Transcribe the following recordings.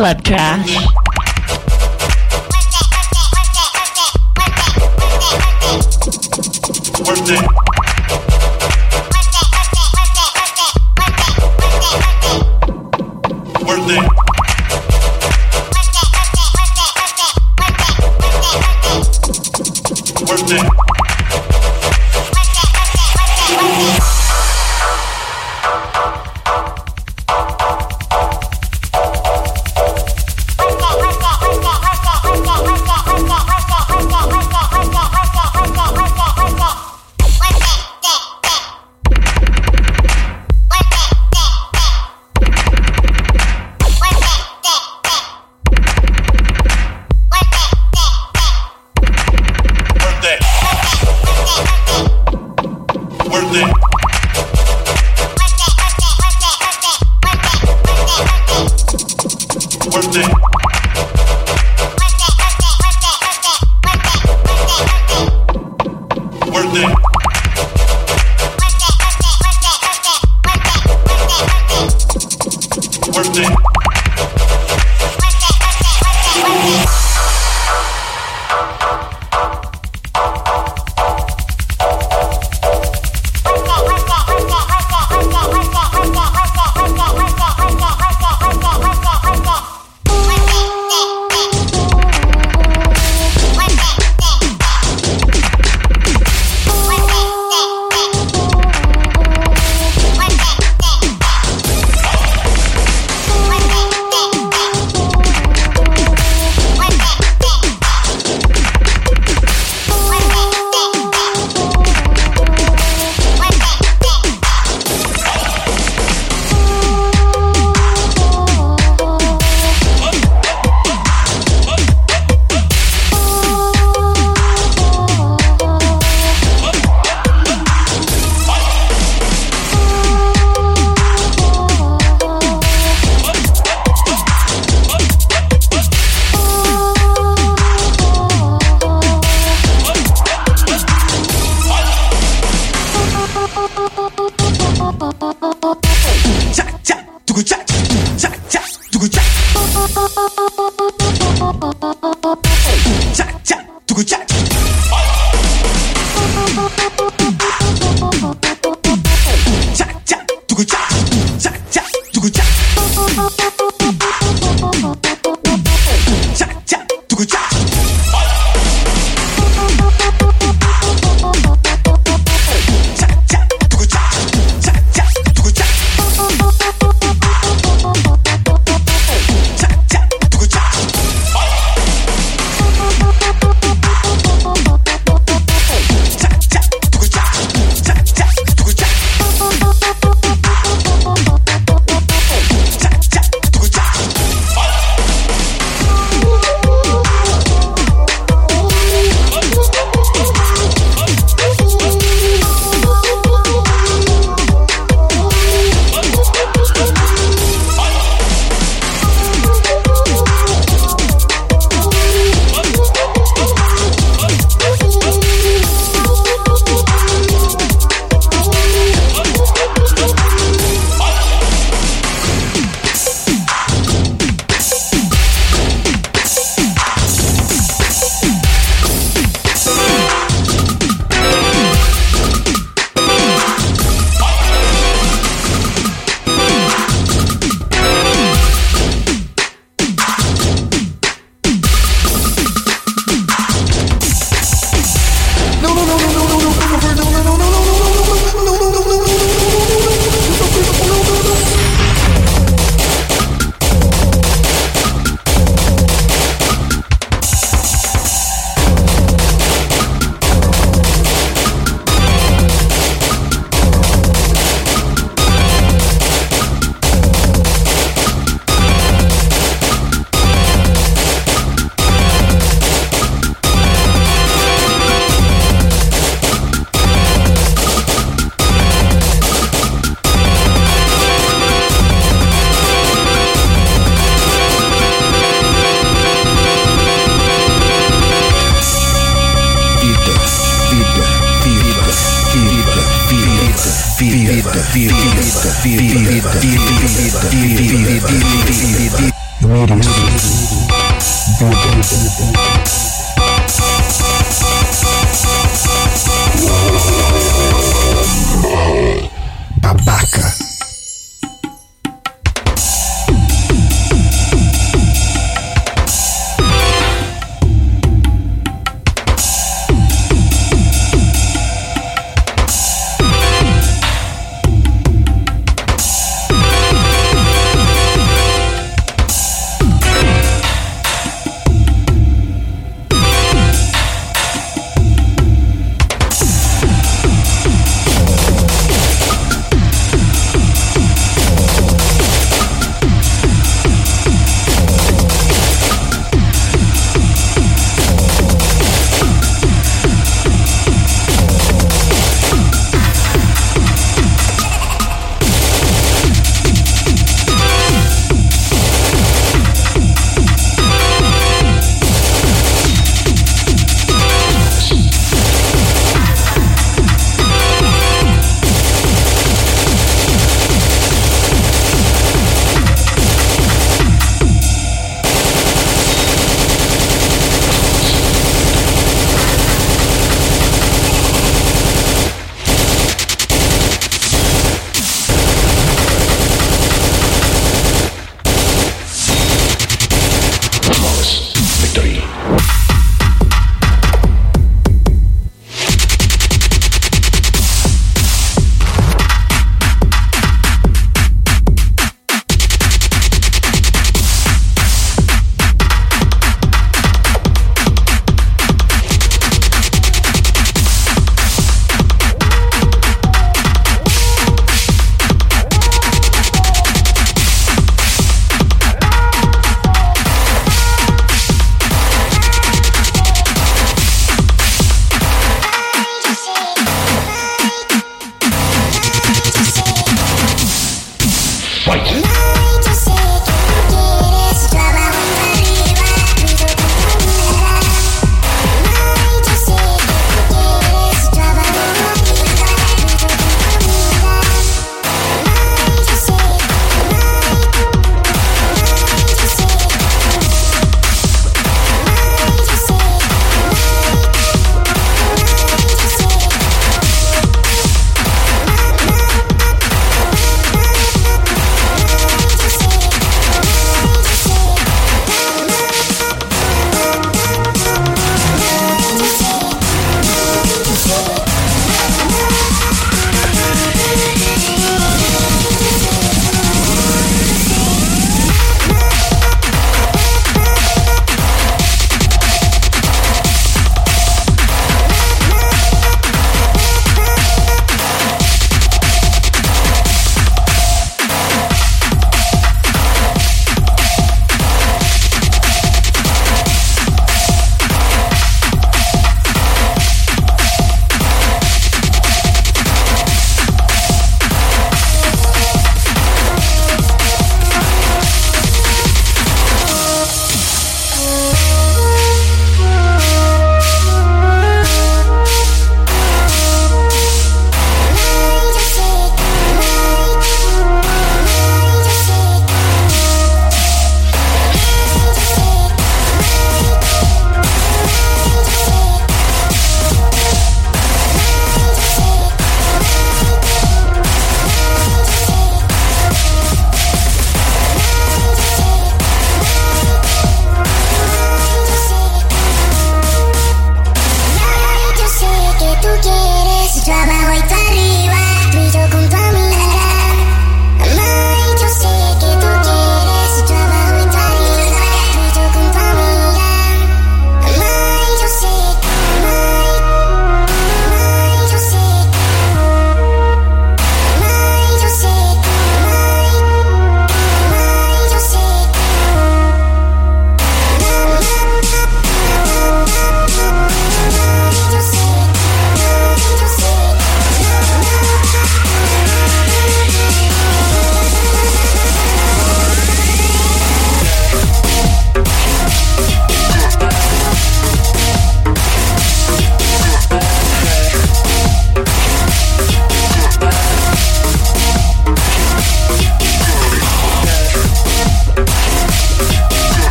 Club trash.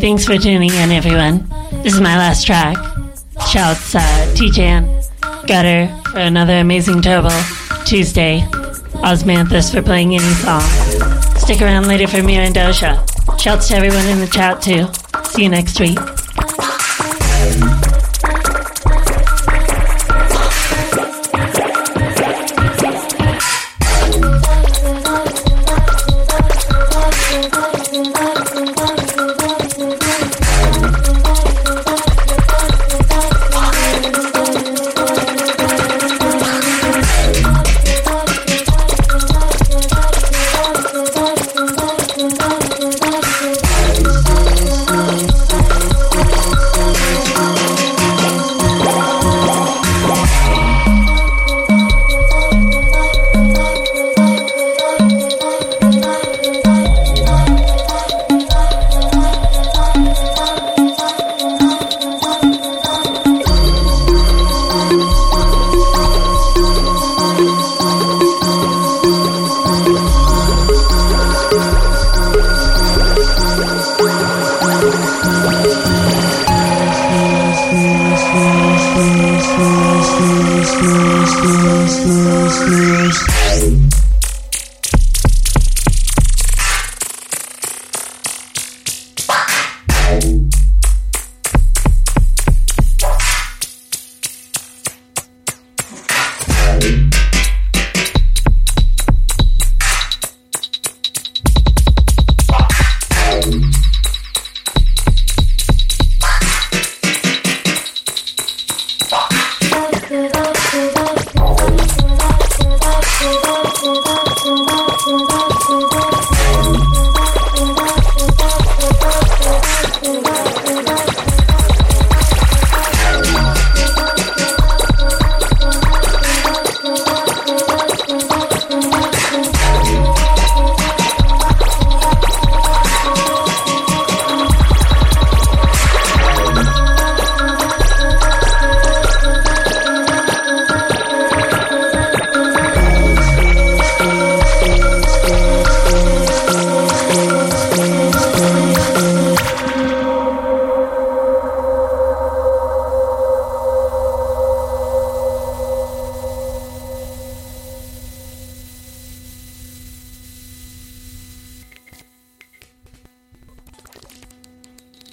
Thanks for tuning in, everyone. This is my last track. Shouts uh, TJ and Gutter for another amazing turbo. Tuesday. Osmanthus for playing any song. Stick around later for Mirandosha. Shouts to everyone in the chat, too. See you next week.